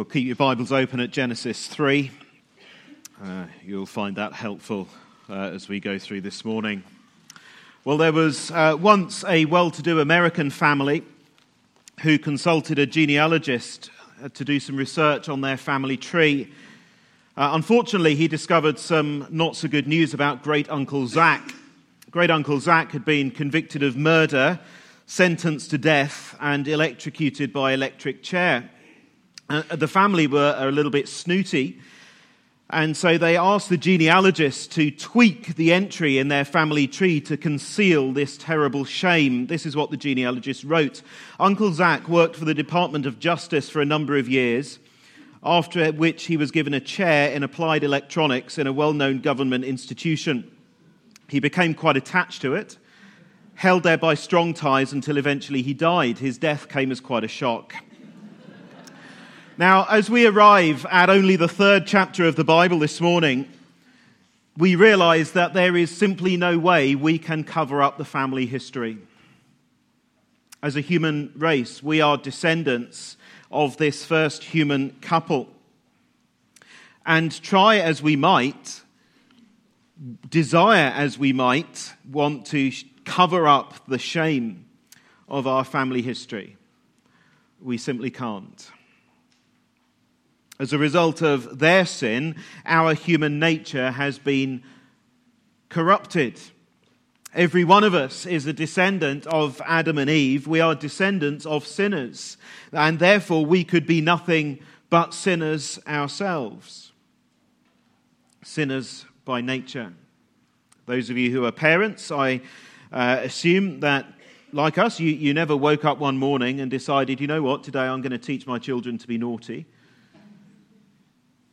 Well, keep your Bibles open at Genesis 3. Uh, you'll find that helpful uh, as we go through this morning. Well, there was uh, once a well to do American family who consulted a genealogist uh, to do some research on their family tree. Uh, unfortunately, he discovered some not so good news about great uncle Zach. Great uncle Zach had been convicted of murder, sentenced to death, and electrocuted by electric chair. Uh, the family were a little bit snooty, and so they asked the genealogist to tweak the entry in their family tree to conceal this terrible shame. This is what the genealogist wrote Uncle Zach worked for the Department of Justice for a number of years, after which he was given a chair in applied electronics in a well known government institution. He became quite attached to it, held there by strong ties until eventually he died. His death came as quite a shock. Now, as we arrive at only the third chapter of the Bible this morning, we realize that there is simply no way we can cover up the family history. As a human race, we are descendants of this first human couple. And try as we might, desire as we might, want to cover up the shame of our family history, we simply can't. As a result of their sin, our human nature has been corrupted. Every one of us is a descendant of Adam and Eve. We are descendants of sinners, and therefore we could be nothing but sinners ourselves. Sinners by nature. Those of you who are parents, I uh, assume that, like us, you, you never woke up one morning and decided, you know what, today I'm going to teach my children to be naughty.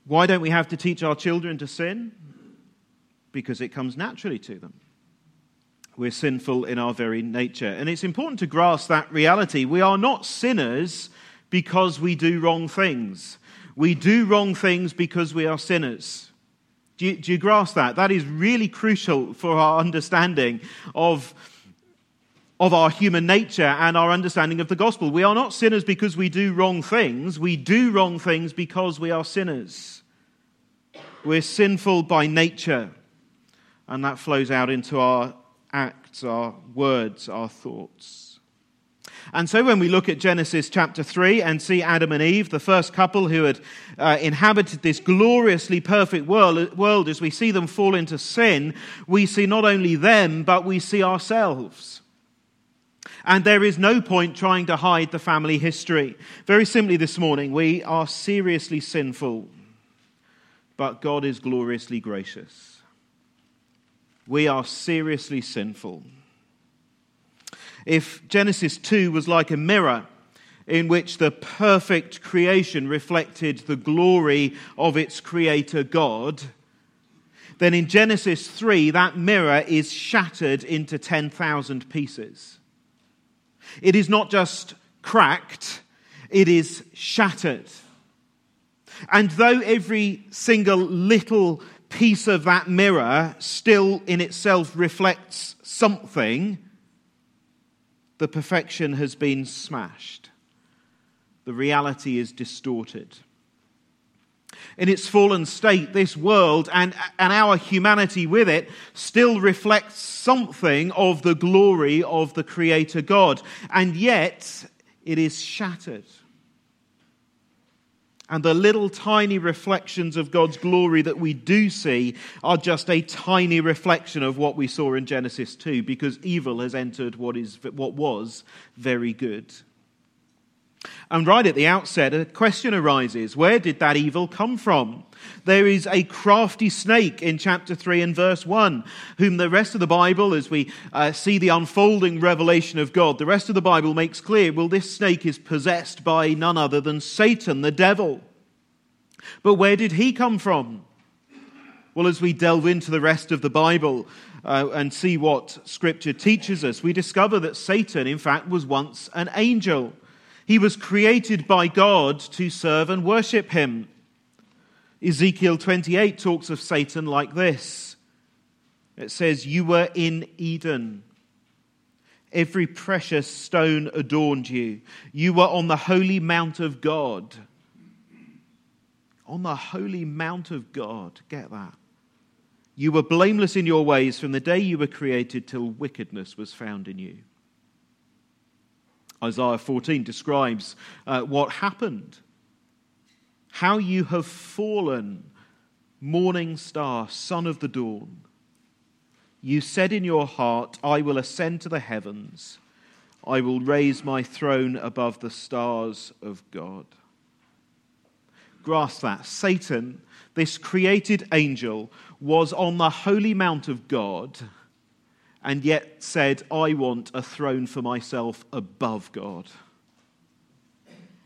Why don't we have to teach our children to sin? Because it comes naturally to them. We're sinful in our very nature. And it's important to grasp that reality. We are not sinners because we do wrong things. We do wrong things because we are sinners. Do you, do you grasp that? That is really crucial for our understanding of of our human nature and our understanding of the gospel. We are not sinners because we do wrong things. We do wrong things because we are sinners. We're sinful by nature, and that flows out into our acts, our words, our thoughts. And so, when we look at Genesis chapter 3 and see Adam and Eve, the first couple who had uh, inhabited this gloriously perfect world, world, as we see them fall into sin, we see not only them, but we see ourselves. And there is no point trying to hide the family history. Very simply, this morning, we are seriously sinful, but God is gloriously gracious. We are seriously sinful. If Genesis 2 was like a mirror, in which the perfect creation reflected the glory of its creator God, then in Genesis 3, that mirror is shattered into 10,000 pieces. It is not just cracked, it is shattered. And though every single little piece of that mirror still in itself reflects something, the perfection has been smashed. The reality is distorted in its fallen state, this world and, and our humanity with it still reflects something of the glory of the Creator God. And yet, it is shattered. And the little tiny reflections of God's glory that we do see are just a tiny reflection of what we saw in Genesis 2 because evil has entered what, is, what was very good. And right at the outset, a question arises where did that evil come from? There is a crafty snake in chapter 3 and verse 1, whom the rest of the Bible, as we uh, see the unfolding revelation of God, the rest of the Bible makes clear well, this snake is possessed by none other than Satan, the devil. But where did he come from? Well, as we delve into the rest of the Bible uh, and see what Scripture teaches us, we discover that Satan, in fact, was once an angel. He was created by God to serve and worship him. Ezekiel 28 talks of Satan like this it says, You were in Eden. Every precious stone adorned you. You were on the holy mount of God. On the holy mount of God. Get that. You were blameless in your ways from the day you were created till wickedness was found in you. Isaiah 14 describes uh, what happened. How you have fallen, morning star, son of the dawn. You said in your heart, I will ascend to the heavens. I will raise my throne above the stars of God. Grasp that. Satan, this created angel, was on the holy mount of God and yet said, I want a throne for myself above God.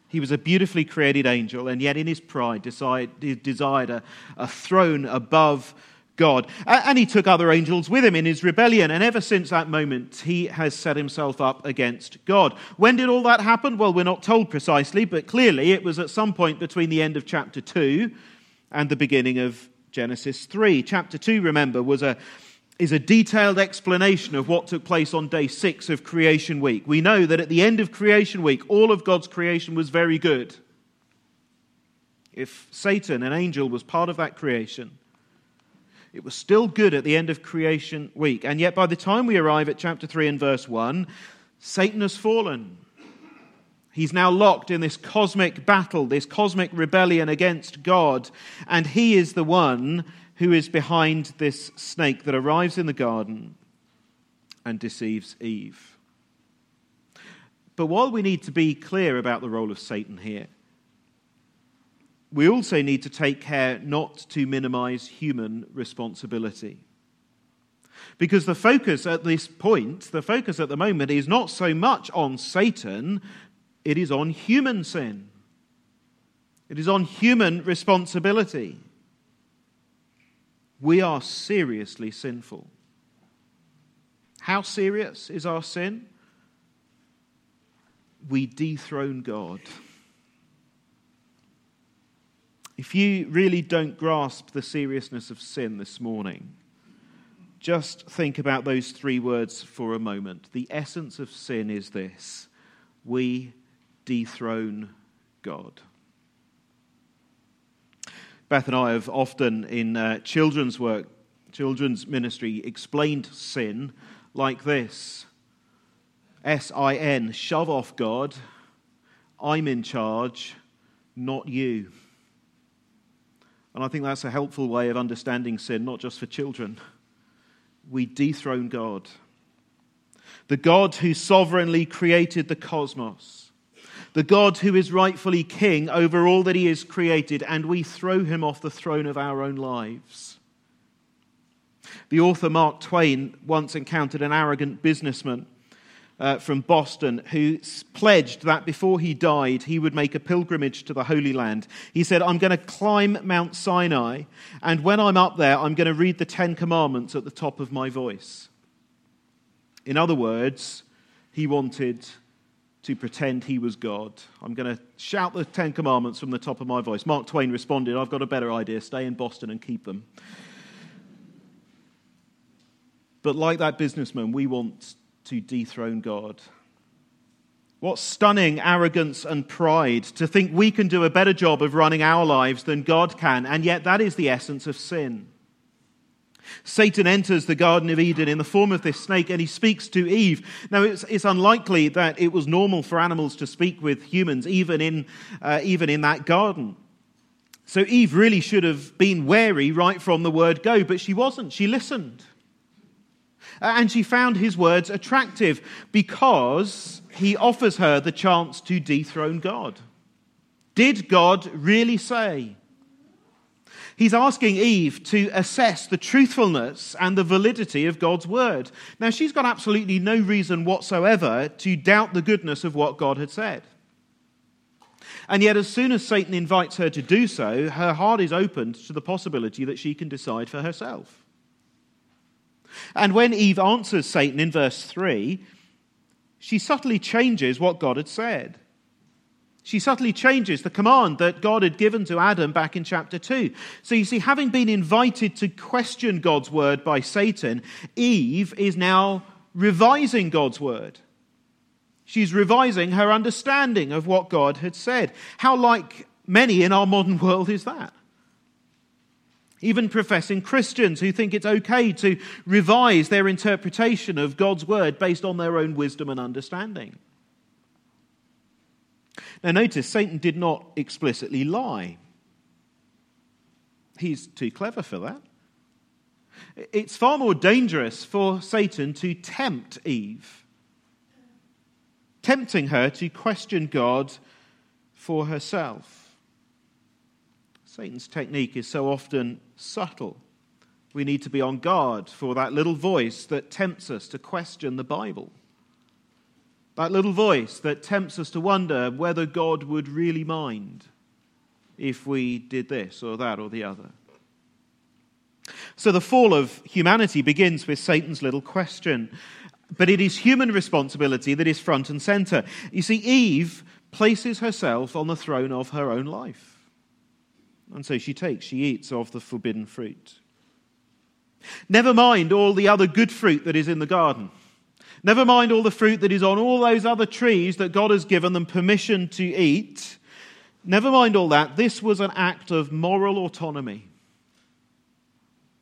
He was a beautifully created angel, and yet in his pride desired a, a throne above God. And he took other angels with him in his rebellion. And ever since that moment, he has set himself up against God. When did all that happen? Well, we're not told precisely, but clearly it was at some point between the end of chapter 2 and the beginning of Genesis 3. Chapter 2, remember, was a, is a detailed explanation of what took place on day six of creation week. We know that at the end of creation week, all of God's creation was very good. If Satan, an angel, was part of that creation, it was still good at the end of creation week. And yet, by the time we arrive at chapter 3 and verse 1, Satan has fallen. He's now locked in this cosmic battle, this cosmic rebellion against God, and he is the one who is behind this snake that arrives in the garden and deceives Eve. But while we need to be clear about the role of Satan here, we also need to take care not to minimize human responsibility. Because the focus at this point, the focus at the moment, is not so much on Satan, it is on human sin. It is on human responsibility. We are seriously sinful. How serious is our sin? We dethrone God. If you really don't grasp the seriousness of sin this morning, just think about those three words for a moment. The essence of sin is this we dethrone God. Beth and I have often, in uh, children's work, children's ministry, explained sin like this S I N, shove off God, I'm in charge, not you. And I think that's a helpful way of understanding sin, not just for children. We dethrone God. The God who sovereignly created the cosmos the God who is rightfully king over all that he has created, and we throw him off the throne of our own lives. The author Mark Twain once encountered an arrogant businessman uh, from Boston who pledged that before he died, he would make a pilgrimage to the Holy Land. He said, I'm going to climb Mount Sinai, and when I'm up there, I'm going to read the Ten Commandments at the top of my voice. In other words, he wanted to pretend he was God. I'm going to shout the Ten Commandments from the top of my voice. Mark Twain responded, I've got a better idea. Stay in Boston and keep them. But like that businessman, we want to dethrone God. What stunning arrogance and pride to think we can do a better job of running our lives than God can, and yet that is the essence of sin. Satan enters the Garden of Eden in the form of this snake and he speaks to Eve. Now, it's, it's unlikely that it was normal for animals to speak with humans, even in, uh, even in that garden. So Eve really should have been wary right from the word go, but she wasn't. She listened. Uh, and she found his words attractive because he offers her the chance to dethrone God. Did God really say? He's asking Eve to assess the truthfulness and the validity of God's word. Now, she's got absolutely no reason whatsoever to doubt the goodness of what God had said. And yet, as soon as Satan invites her to do so, her heart is opened to the possibility that she can decide for herself. And when Eve answers Satan in verse 3, she subtly changes what God had said. She subtly changes the command that God had given to Adam back in chapter 2. So you see, having been invited to question God's word by Satan, Eve is now revising God's word. She's revising her understanding of what God had said. How like many in our modern world is that. Even professing Christians who think it's okay to revise their interpretation of God's word based on their own wisdom and understanding. Now, notice Satan did not explicitly lie. He's too clever for that. It's far more dangerous for Satan to tempt Eve, tempting her to question God for herself. Satan's technique is so often subtle. We need to be on guard for that little voice that tempts us to question the Bible. That little voice that tempts us to wonder whether God would really mind if we did this or that or the other. So the fall of humanity begins with Satan's little question. But it is human responsibility that is front and center. You see, Eve places herself on the throne of her own life. And so she takes, she eats of the forbidden fruit. Never mind all the other good fruit that is in the garden. Never mind all the fruit that is on all those other trees that God has given them permission to eat. Never mind all that. This was an act of moral autonomy,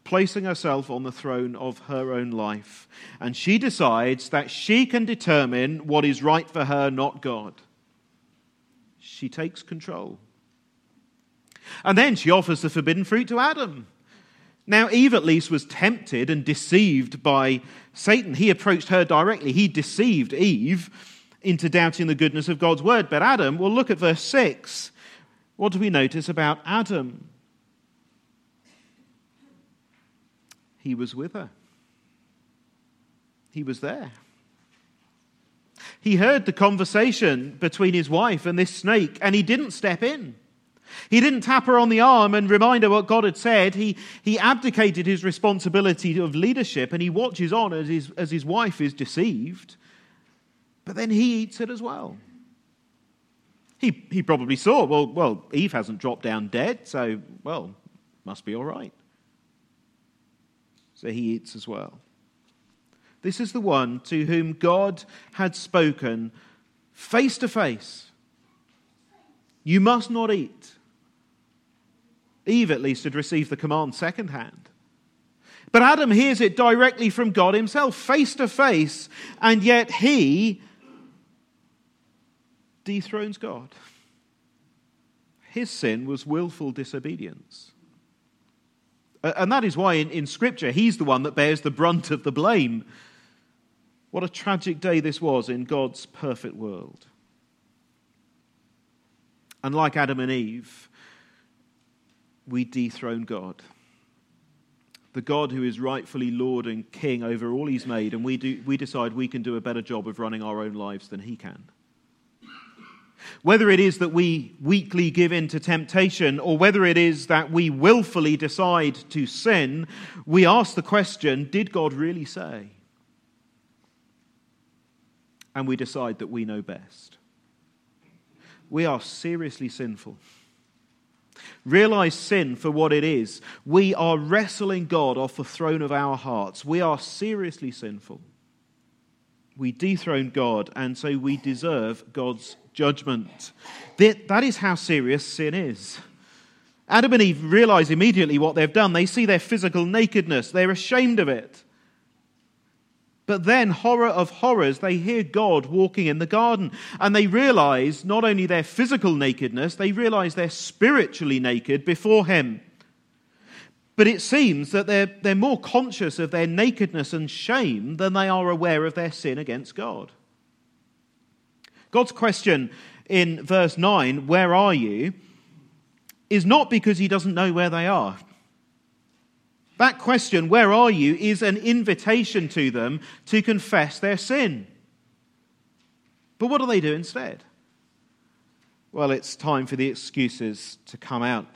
placing herself on the throne of her own life. And she decides that she can determine what is right for her, not God. She takes control. And then she offers the forbidden fruit to Adam. Now, Eve at least was tempted and deceived by Satan. He approached her directly. He deceived Eve into doubting the goodness of God's word. But Adam, well, look at verse 6. What do we notice about Adam? He was with her, he was there. He heard the conversation between his wife and this snake, and he didn't step in. He didn't tap her on the arm and remind her what God had said. He, he abdicated his responsibility of leadership and he watches on as his, as his wife is deceived. But then he eats it as well. He, he probably saw, well, well, Eve hasn't dropped down dead, so, well, must be all right. So he eats as well. This is the one to whom God had spoken face to face. You must not eat. Eve, at least, had received the command secondhand. But Adam hears it directly from God himself, face to face, and yet he dethrones God. His sin was willful disobedience. And that is why in, in Scripture he's the one that bears the brunt of the blame. What a tragic day this was in God's perfect world. And like Adam and Eve, we dethrone God. The God who is rightfully Lord and King over all He's made, and we, do, we decide we can do a better job of running our own lives than He can. Whether it is that we weakly give in to temptation, or whether it is that we willfully decide to sin, we ask the question Did God really say? And we decide that we know best. We are seriously sinful. Realize sin for what it is. We are wrestling God off the throne of our hearts. We are seriously sinful. We dethrone God, and so we deserve God's judgment. That is how serious sin is. Adam and Eve realize immediately what they've done. They see their physical nakedness, they're ashamed of it. But then, horror of horrors, they hear God walking in the garden and they realize not only their physical nakedness, they realize they're spiritually naked before Him. But it seems that they're, they're more conscious of their nakedness and shame than they are aware of their sin against God. God's question in verse 9, Where are you? is not because He doesn't know where they are. That question, where are you, is an invitation to them to confess their sin. But what do they do instead? Well, it's time for the excuses to come out.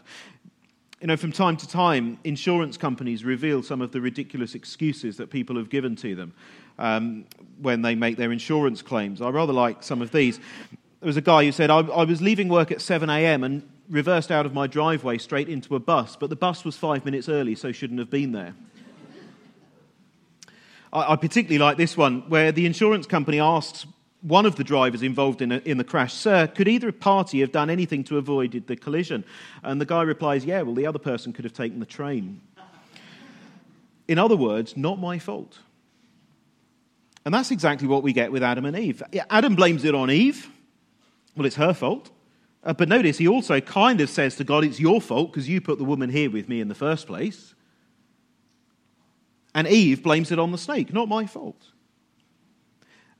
You know, from time to time, insurance companies reveal some of the ridiculous excuses that people have given to them um, when they make their insurance claims. I rather like some of these. There was a guy who said, I, I was leaving work at 7 a.m. and reversed out of my driveway straight into a bus, but the bus was five minutes early, so shouldn't have been there. I, I particularly like this one, where the insurance company asks one of the drivers involved in, a, in the crash, Sir, could either party have done anything to avoid the collision? And the guy replies, Yeah, well, the other person could have taken the train. In other words, not my fault. And that's exactly what we get with Adam and Eve. Adam blames it on Eve. Well, it's her fault. Uh, but notice he also kind of says to God, It's your fault because you put the woman here with me in the first place. And Eve blames it on the snake, not my fault.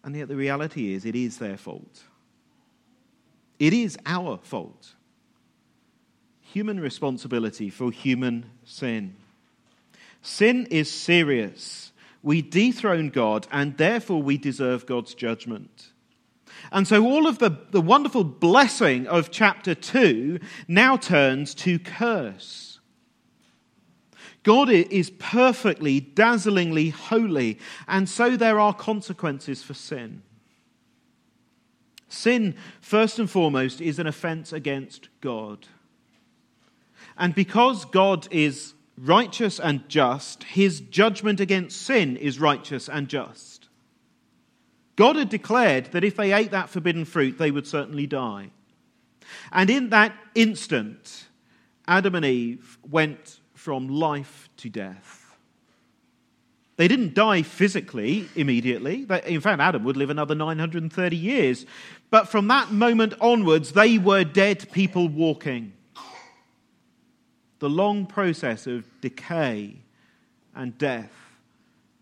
And yet the reality is, it is their fault. It is our fault. Human responsibility for human sin. Sin is serious. We dethrone God, and therefore we deserve God's judgment. And so all of the, the wonderful blessing of chapter 2 now turns to curse. God is perfectly, dazzlingly holy, and so there are consequences for sin. Sin, first and foremost, is an offense against God. And because God is righteous and just, his judgment against sin is righteous and just. God had declared that if they ate that forbidden fruit, they would certainly die. And in that instant, Adam and Eve went from life to death. They didn't die physically immediately. In fact, Adam would live another 930 years. But from that moment onwards, they were dead people walking. The long process of decay and death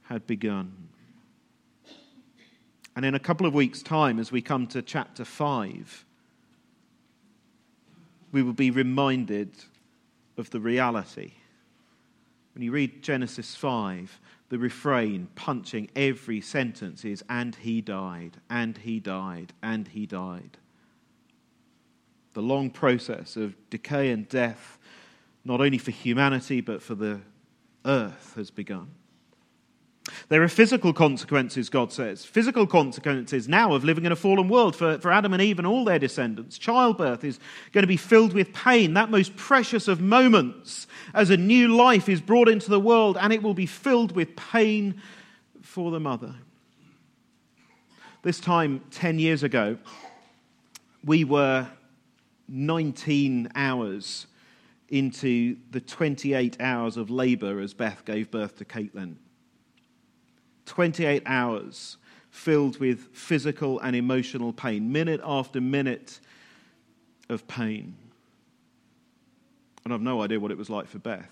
had begun. And in a couple of weeks' time, as we come to chapter 5, we will be reminded of the reality when you read Genesis 5, the refrain punching every sentence is, and he died, and he died, and he died. The long process of decay and death, not only for humanity, but for the earth, has begun. There are physical consequences, God says. Physical consequences now of living in a fallen world for, for Adam and Eve and all their descendants. Childbirth is going to be filled with pain, that most precious of moments as a new life is brought into the world, and it will be filled with pain for the mother. This time, 10 years ago, we were 19 hours into the 28 hours of labor as Beth gave birth to Caitlin. 28 hours filled with physical and emotional pain, minute after minute of pain. And I've no idea what it was like for Beth.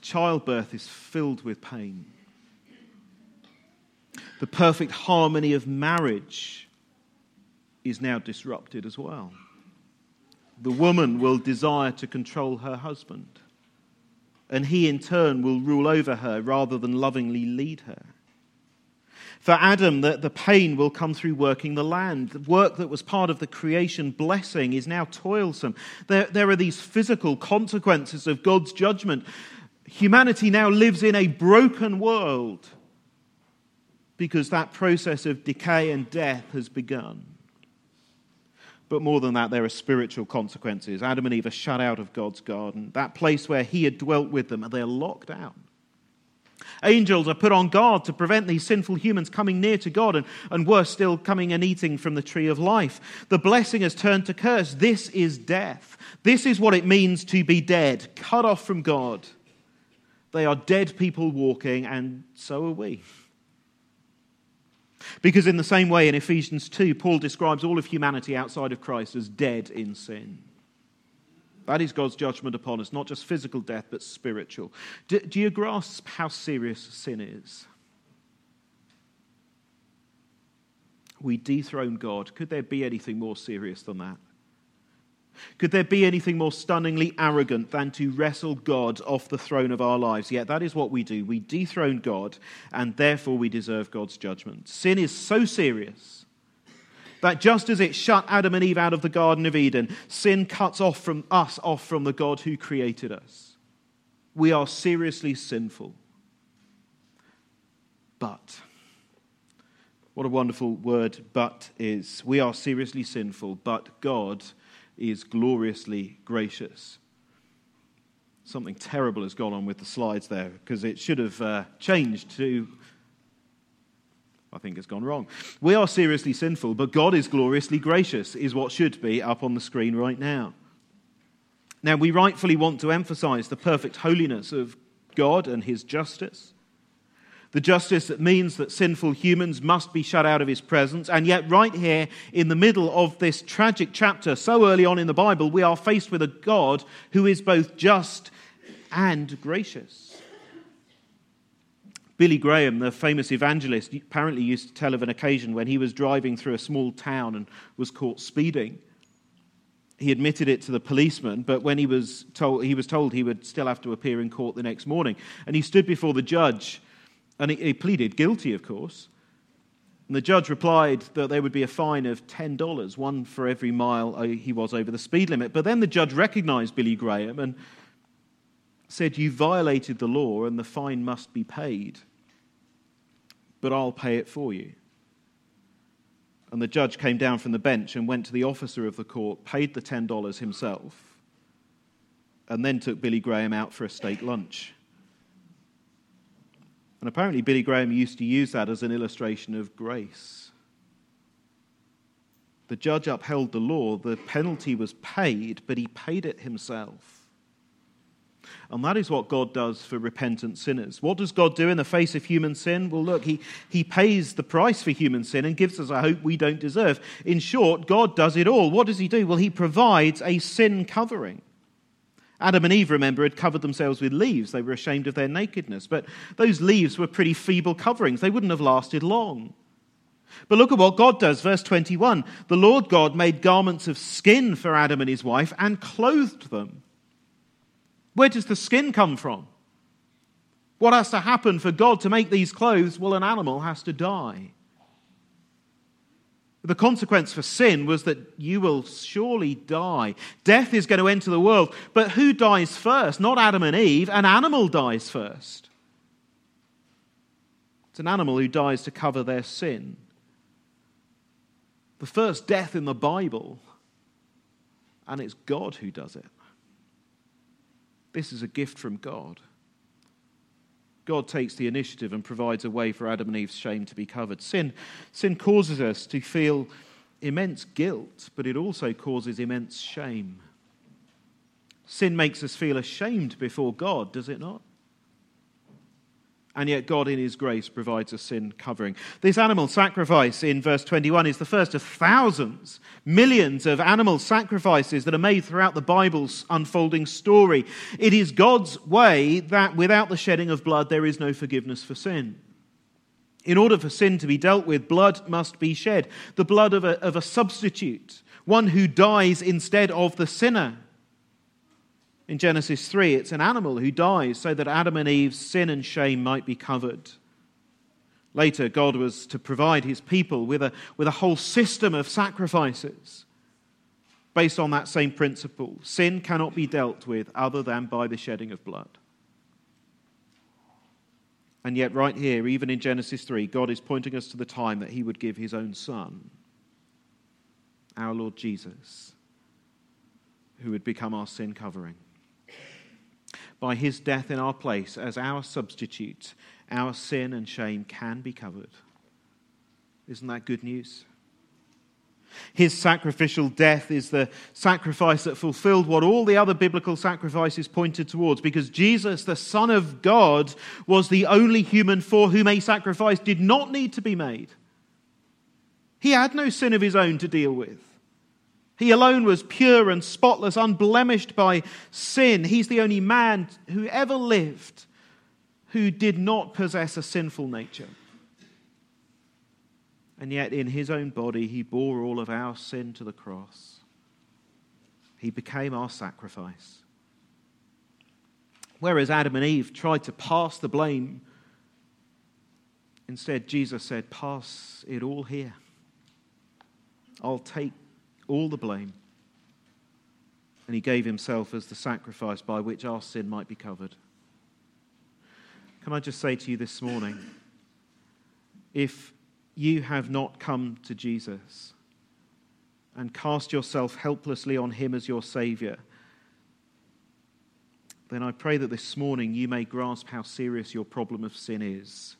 Childbirth is filled with pain. The perfect harmony of marriage is now disrupted as well. The woman will desire to control her husband and he in turn will rule over her rather than lovingly lead her. For Adam, the, the pain will come through working the land. The work that was part of the creation blessing is now toilsome. There, there are these physical consequences of God's judgment. Humanity now lives in a broken world because that process of decay and death has begun. But more than that, there are spiritual consequences. Adam and Eve are shut out of God's garden, that place where He had dwelt with them, and they're locked out. Angels are put on guard to prevent these sinful humans coming near to God and, and worse still, coming and eating from the tree of life. The blessing has turned to curse. This is death. This is what it means to be dead, cut off from God. They are dead people walking, and so are we. Because, in the same way, in Ephesians 2, Paul describes all of humanity outside of Christ as dead in sin. That is God's judgment upon us, not just physical death, but spiritual. Do, do you grasp how serious sin is? We dethrone God. Could there be anything more serious than that? Could there be anything more stunningly arrogant than to wrestle God off the throne of our lives? Yet that is what we do. We dethrone God, and therefore we deserve God's judgment. Sin is so serious that just as it shut Adam and Eve out of the Garden of Eden, sin cuts off from us off from the God who created us. We are seriously sinful. But, what a wonderful word but is. We are seriously sinful, but God is gloriously gracious. Something terrible has gone on with the slides there because it should have uh, changed to I think it's gone wrong. We are seriously sinful, but God is gloriously gracious, is what should be up on the screen right now. Now, we rightfully want to emphasize the perfect holiness of God and his justice. The justice that means that sinful humans must be shut out of his presence. And yet, right here in the middle of this tragic chapter, so early on in the Bible, we are faced with a God who is both just and gracious. Billy Graham, the famous evangelist, apparently used to tell of an occasion when he was driving through a small town and was caught speeding. He admitted it to the policeman, but when he was told he was told he would still have to appear in court the next morning, and he stood before the judge, and he, he pleaded guilty, of course. And the judge replied that there would be a fine of $10, one for every mile uh, he was over the speed limit. But then the judge recognized Billy Graham and said, You violated the law and the fine must be paid, but I'll pay it for you. And the judge came down from the bench and went to the officer of the court, paid the $10 himself, and then took Billy Graham out for a steak lunch. And apparently, Billy Graham used to use that as an illustration of grace. The judge upheld the law, the penalty was paid, but he paid it himself. And that is what God does for repentant sinners. What does God do in the face of human sin? Well, look, he, he pays the price for human sin and gives us a hope we don't deserve. In short, God does it all. What does He do? Well, He provides a sin covering. Adam and Eve, remember, had covered themselves with leaves. They were ashamed of their nakedness. But those leaves were pretty feeble coverings, they wouldn't have lasted long. But look at what God does. Verse 21 The Lord God made garments of skin for Adam and his wife and clothed them. Where does the skin come from? What has to happen for God to make these clothes? Well, an animal has to die. The consequence for sin was that you will surely die. Death is going to enter the world. But who dies first? Not Adam and Eve. An animal dies first. It's an animal who dies to cover their sin. The first death in the Bible, and it's God who does it. This is a gift from God. God takes the initiative and provides a way for Adam and Eve's shame to be covered. Sin, sin causes us to feel immense guilt, but it also causes immense shame. Sin makes us feel ashamed before God, does it not? And yet God, in His grace, provides a sin covering. This animal sacrifice in verse 21 is the first of thousands, millions of animal sacrifices that are made throughout the Bible's unfolding story. It is God's way that without the shedding of blood, there is no forgiveness for sin. In order for sin to be dealt with, blood must be shed the blood of a, of a substitute, one who dies instead of the sinner. In Genesis 3, it's an animal who dies so that Adam and Eve's sin and shame might be covered. Later, God was to provide his people with a, with a whole system of sacrifices based on that same principle. Sin cannot be dealt with other than by the shedding of blood. And yet, right here, even in Genesis 3, God is pointing us to the time that he would give his own son, our Lord Jesus, who would become our sin covering by his death in our place as our substitute, our sin and shame can be covered. Isn't that good news? His sacrificial death is the sacrifice that fulfilled what all the other biblical sacrifices pointed towards, because Jesus, the Son of God, was the only human for whom a sacrifice did not need to be made. He had no sin of his own to deal with. He alone was pure and spotless, unblemished by sin. He's the only man who ever lived who did not possess a sinful nature. And yet, in his own body, he bore all of our sin to the cross. He became our sacrifice. Whereas Adam and Eve tried to pass the blame, instead, Jesus said, Pass it all here. I'll take all the blame. And he gave himself as the sacrifice by which our sin might be covered. Can I just say to you this morning if you have not come to Jesus and cast yourself helplessly on him as your Savior, then I pray that this morning you may grasp how serious your problem of sin is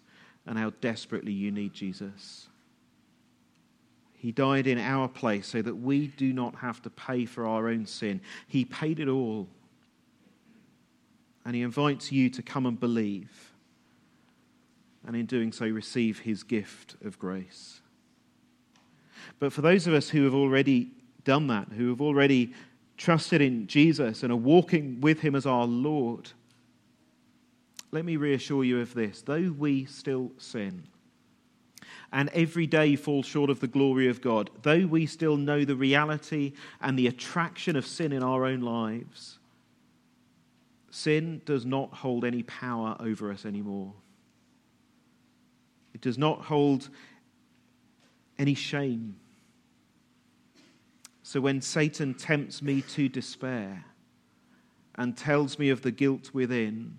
and how desperately you need Jesus. He died in our place so that we do not have to pay for our own sin. He paid it all. And He invites you to come and believe. And in doing so, receive His gift of grace. But for those of us who have already done that, who have already trusted in Jesus and are walking with Him as our Lord, let me reassure you of this. Though we still sin, and every day fall short of the glory of God, though we still know the reality and the attraction of sin in our own lives, sin does not hold any power over us anymore. It does not hold any shame. So when Satan tempts me to despair and tells me of the guilt within,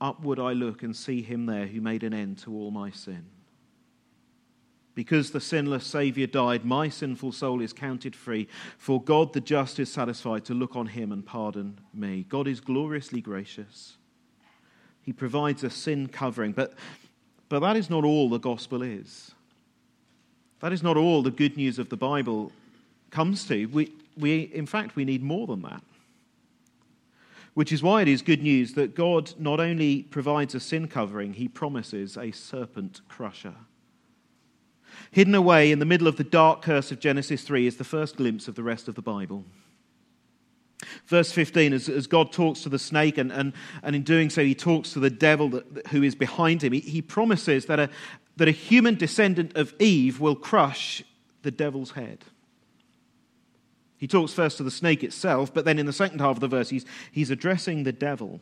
upward I look and see him there who made an end to all my sin. Because the sinless Saviour died, my sinful soul is counted free, for God the just is satisfied to look on him and pardon me. God is gloriously gracious. He provides a sin covering, but, but that is not all the gospel is. That is not all the good news of the Bible comes to. We, we, in fact, we need more than that. Which is why it is good news that God not only provides a sin covering, he promises a serpent crusher. Hidden away in the middle of the dark curse of Genesis 3 is the first glimpse of the rest of the Bible. Verse 15, as, as God talks to the snake, and, and, and in doing so, he talks to the devil that, who is behind him, he, he promises that a, that a human descendant of Eve will crush the devil's head. He talks first to the snake itself, but then in the second half of the verse, he's, he's addressing the devil.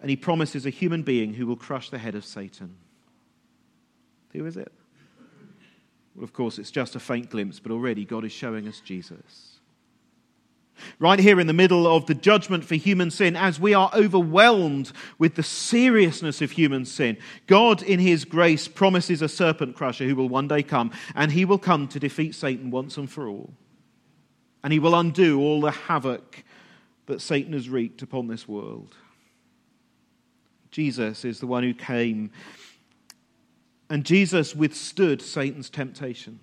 And he promises a human being who will crush the head of Satan. Who is it? Well, of course, it's just a faint glimpse, but already God is showing us Jesus. Right here in the middle of the judgment for human sin, as we are overwhelmed with the seriousness of human sin, God, in His grace, promises a serpent crusher who will one day come, and He will come to defeat Satan once and for all. And He will undo all the havoc that Satan has wreaked upon this world. Jesus is the one who came and Jesus withstood Satan's temptation.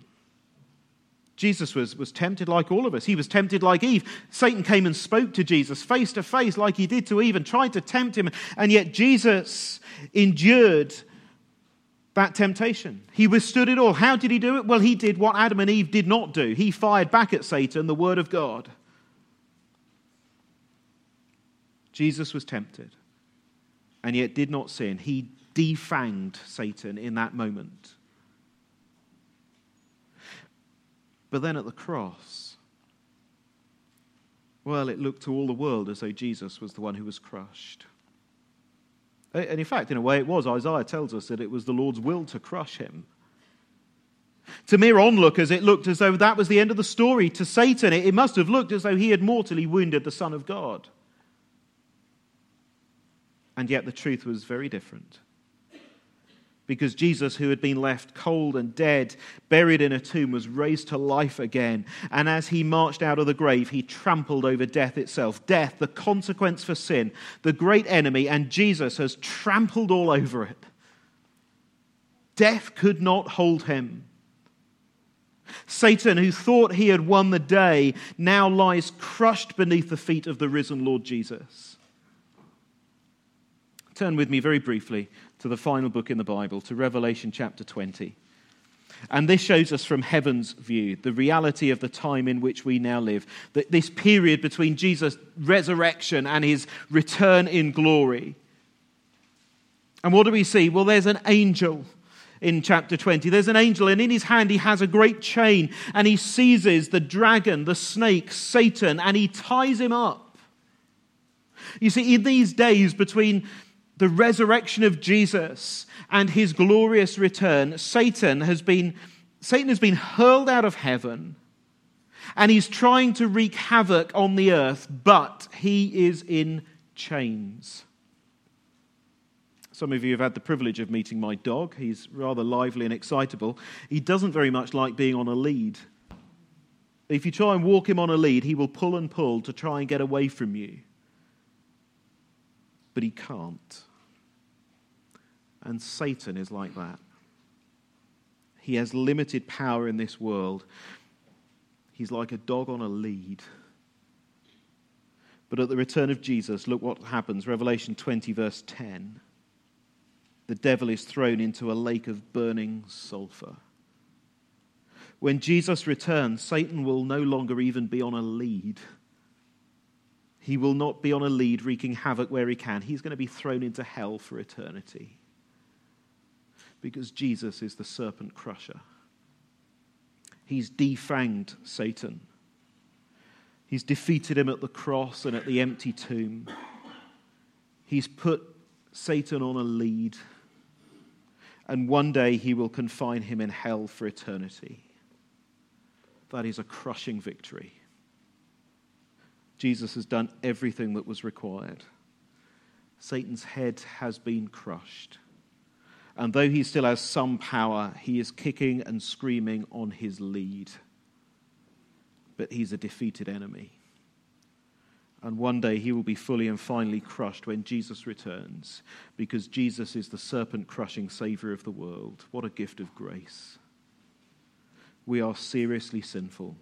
Jesus was, was tempted like all of us. He was tempted like Eve. Satan came and spoke to Jesus face to face, like he did to Eve, and tried to tempt him. And yet Jesus endured that temptation. He withstood it all. How did he do it? Well, he did what Adam and Eve did not do. He fired back at Satan the word of God. Jesus was tempted and yet did not sin. He defanged Satan in that moment. But then at the cross, well, it looked to all the world as though Jesus was the one who was crushed. And in fact, in a way, it was. Isaiah tells us that it was the Lord's will to crush him. To mere onlookers, it looked as though that was the end of the story. To Satan, it must have looked as though he had mortally wounded the Son of God. And yet the truth was very different because Jesus, who had been left cold and dead, buried in a tomb, was raised to life again. And as he marched out of the grave, he trampled over death itself. Death, the consequence for sin, the great enemy, and Jesus has trampled all over it. Death could not hold him. Satan, who thought he had won the day, now lies crushed beneath the feet of the risen Lord Jesus. Turn with me very briefly to the final book in the Bible, to Revelation chapter 20. And this shows us from heaven's view the reality of the time in which we now live. That this period between Jesus' resurrection and his return in glory. And what do we see? Well, there's an angel in chapter 20. There's an angel, and in his hand he has a great chain, and he seizes the dragon, the snake, Satan, and he ties him up. You see, in these days between the resurrection of Jesus and his glorious return, Satan has been, Satan has been hurled out of heaven and he's trying to wreak havoc on the earth, but he is in chains. Some of you have had the privilege of meeting my dog. He's rather lively and excitable. He doesn't very much like being on a lead. If you try and walk him on a lead, he will pull and pull to try and get away from you. But he can't And Satan is like that. He has limited power in this world. He's like a dog on a lead. But at the return of Jesus, look what happens. Revelation 20, verse 10. The devil is thrown into a lake of burning sulfur. When Jesus returns, Satan will no longer even be on a lead. He will not be on a lead wreaking havoc where he can. He's going to be thrown into hell for eternity. Because Jesus is the serpent crusher. He's defanged Satan. He's defeated him at the cross and at the empty tomb. He's put Satan on a lead. And one day he will confine him in hell for eternity. That is a crushing victory. Jesus has done everything that was required. Satan's head has been crushed. And though he still has some power, he is kicking and screaming on his lead. But he's a defeated enemy. And one day he will be fully and finally crushed when Jesus returns, because Jesus is the serpent crushing Savior of the world. What a gift of grace we are seriously sinful,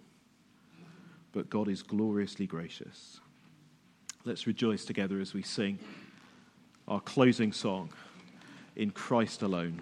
but God is gloriously gracious. Let's rejoice together as we sing our closing song, In Christ Alone.